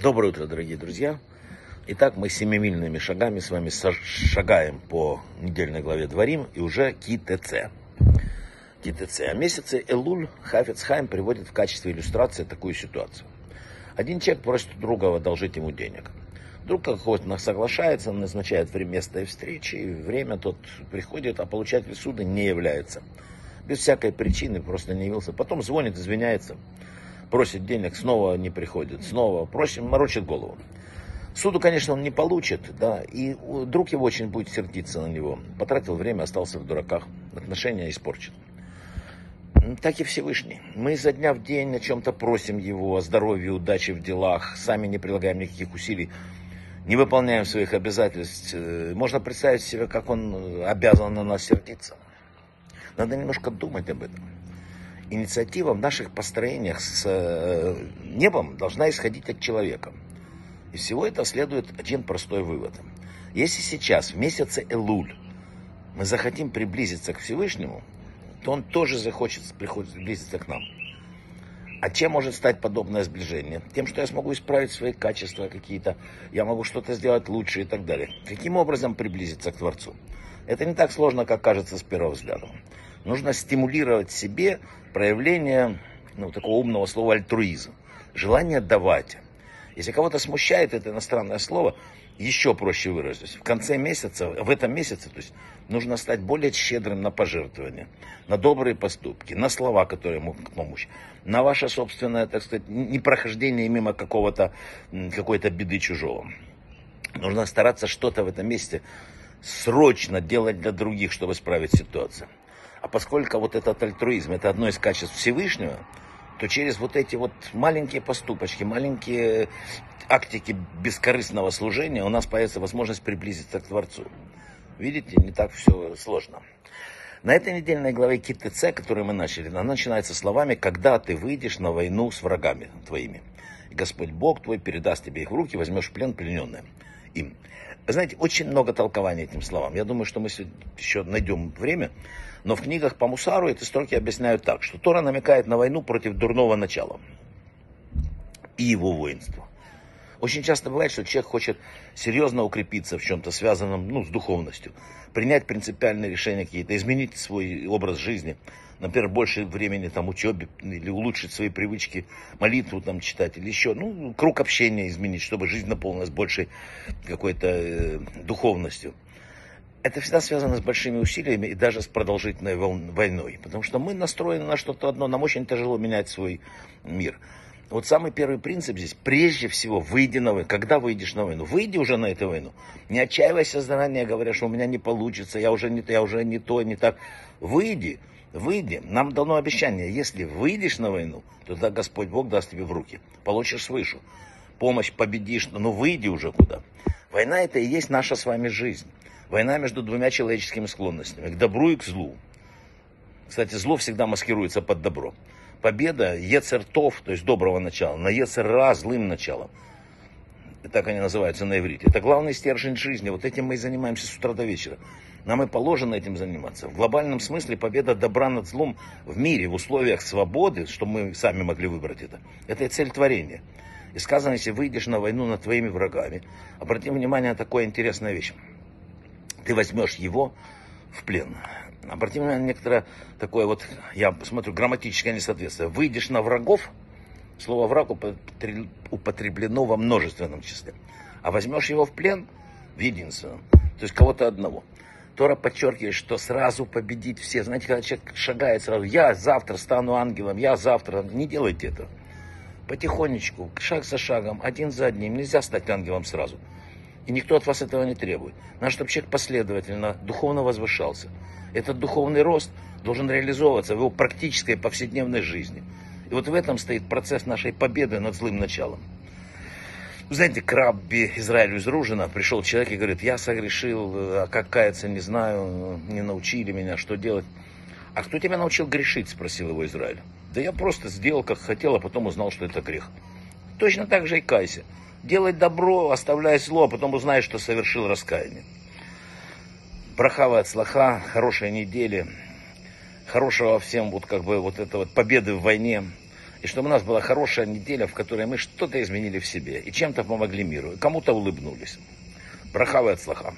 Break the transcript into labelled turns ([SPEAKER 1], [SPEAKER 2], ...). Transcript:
[SPEAKER 1] Доброе утро, дорогие друзья. Итак, мы семимильными шагами с вами шагаем по недельной главе Дворим и уже КИТЦ. КИТЦ. А месяцы Элуль Хафец Хайм приводит в качестве иллюстрации такую ситуацию. Один человек просит друга одолжить ему денег. Друг какого-то соглашается, назначает время место встречи, и время тот приходит, а получатель суда не является. Без всякой причины просто не явился. Потом звонит, извиняется просит денег, снова не приходит, снова просит, морочит голову. Суду, конечно, он не получит, да, и друг его очень будет сердиться на него. Потратил время, остался в дураках, отношения испорчен. Так и Всевышний. Мы изо дня в день о чем-то просим его, о здоровье, удачи в делах, сами не прилагаем никаких усилий, не выполняем своих обязательств. Э, можно представить себе, как он обязан на нас сердиться. Надо немножко думать об этом инициатива в наших построениях с э, небом должна исходить от человека. Из всего этого следует один простой вывод. Если сейчас, в месяце Элуль, мы захотим приблизиться к Всевышнему, то он тоже захочет приблизиться к нам. А чем может стать подобное сближение? Тем, что я смогу исправить свои качества какие-то, я могу что-то сделать лучше и так далее. Каким образом приблизиться к Творцу? Это не так сложно, как кажется с первого взгляда. Нужно стимулировать себе проявление ну, такого умного слова альтруизм. Желание давать. Если кого-то смущает это иностранное слово, еще проще выразить. В конце месяца, в этом месяце, то есть, нужно стать более щедрым на пожертвования, на добрые поступки, на слова, которые могут помочь, на ваше собственное, так сказать, непрохождение мимо какого-то, какой-то беды чужого. Нужно стараться что-то в этом месте срочно делать для других, чтобы исправить ситуацию. А поскольку вот этот альтруизм, это одно из качеств Всевышнего, то через вот эти вот маленькие поступочки, маленькие актики бескорыстного служения у нас появится возможность приблизиться к Творцу. Видите, не так все сложно. На этой недельной главе КТЦ, которую мы начали, она начинается словами «Когда ты выйдешь на войну с врагами твоими, Господь Бог твой передаст тебе их в руки, возьмешь в плен плененное им». знаете, очень много толкований этим словам. Я думаю, что мы еще найдем время но в книгах по Мусару эти строки объясняют так, что Тора намекает на войну против дурного начала и его воинства. Очень часто бывает, что человек хочет серьезно укрепиться в чем-то связанном ну, с духовностью, принять принципиальные решения какие-то, изменить свой образ жизни, например, больше времени там учебе или улучшить свои привычки, молитву там читать или еще, ну, круг общения изменить, чтобы жизнь наполнилась большей какой-то э, духовностью это всегда связано с большими усилиями и даже с продолжительной войной. Потому что мы настроены на что-то одно, нам очень тяжело менять свой мир. Вот самый первый принцип здесь, прежде всего, выйди на войну. Когда выйдешь на войну? Выйди уже на эту войну. Не отчаивайся заранее, говоря, что у меня не получится, я уже не, я уже не то, не так. Выйди, выйди. Нам дано обещание, если выйдешь на войну, то тогда Господь Бог даст тебе в руки. Получишь свыше. Помощь победишь, но ну выйди уже куда. Война это и есть наша с вами жизнь. Война между двумя человеческими склонностями, к добру и к злу. Кстати, зло всегда маскируется под добро. Победа Ецертов, то есть доброго начала, на Ецерра злым началом. И так они называются на иврите. Это главный стержень жизни. Вот этим мы и занимаемся с утра до вечера. Нам и положено этим заниматься. В глобальном смысле победа добра над злом в мире, в условиях свободы, чтобы мы сами могли выбрать это, это и цель творения. И сказано, если выйдешь на войну над твоими врагами, обрати внимание на такую интересную вещь ты возьмешь его в плен. Обратите внимание на некоторое такое вот, я посмотрю, грамматическое несоответствие. Выйдешь на врагов, слово враг употреблено во множественном числе. А возьмешь его в плен в единственном, то есть кого-то одного. Тора подчеркивает, что сразу победить все. Знаете, когда человек шагает сразу, я завтра стану ангелом, я завтра, не делайте это. Потихонечку, шаг за шагом, один за одним. Нельзя стать ангелом сразу. И никто от вас этого не требует. Надо, чтобы человек последовательно, духовно возвышался. Этот духовный рост должен реализовываться в его практической повседневной жизни. И вот в этом стоит процесс нашей победы над злым началом. Вы знаете, к Рабби Израилю из Ружина пришел человек и говорит, я согрешил, а как каяться не знаю, не научили меня, что делать. А кто тебя научил грешить, спросил его Израиль. Да я просто сделал, как хотел, а потом узнал, что это грех. Точно так же и кайся. Делать добро, оставляя зло, а потом узнаешь, что совершил раскаяние. Брахава от слаха, хорошей недели, хорошего всем вот как бы вот это вот победы в войне. И чтобы у нас была хорошая неделя, в которой мы что-то изменили в себе и чем-то помогли миру, и кому-то улыбнулись. Браха и отслаха.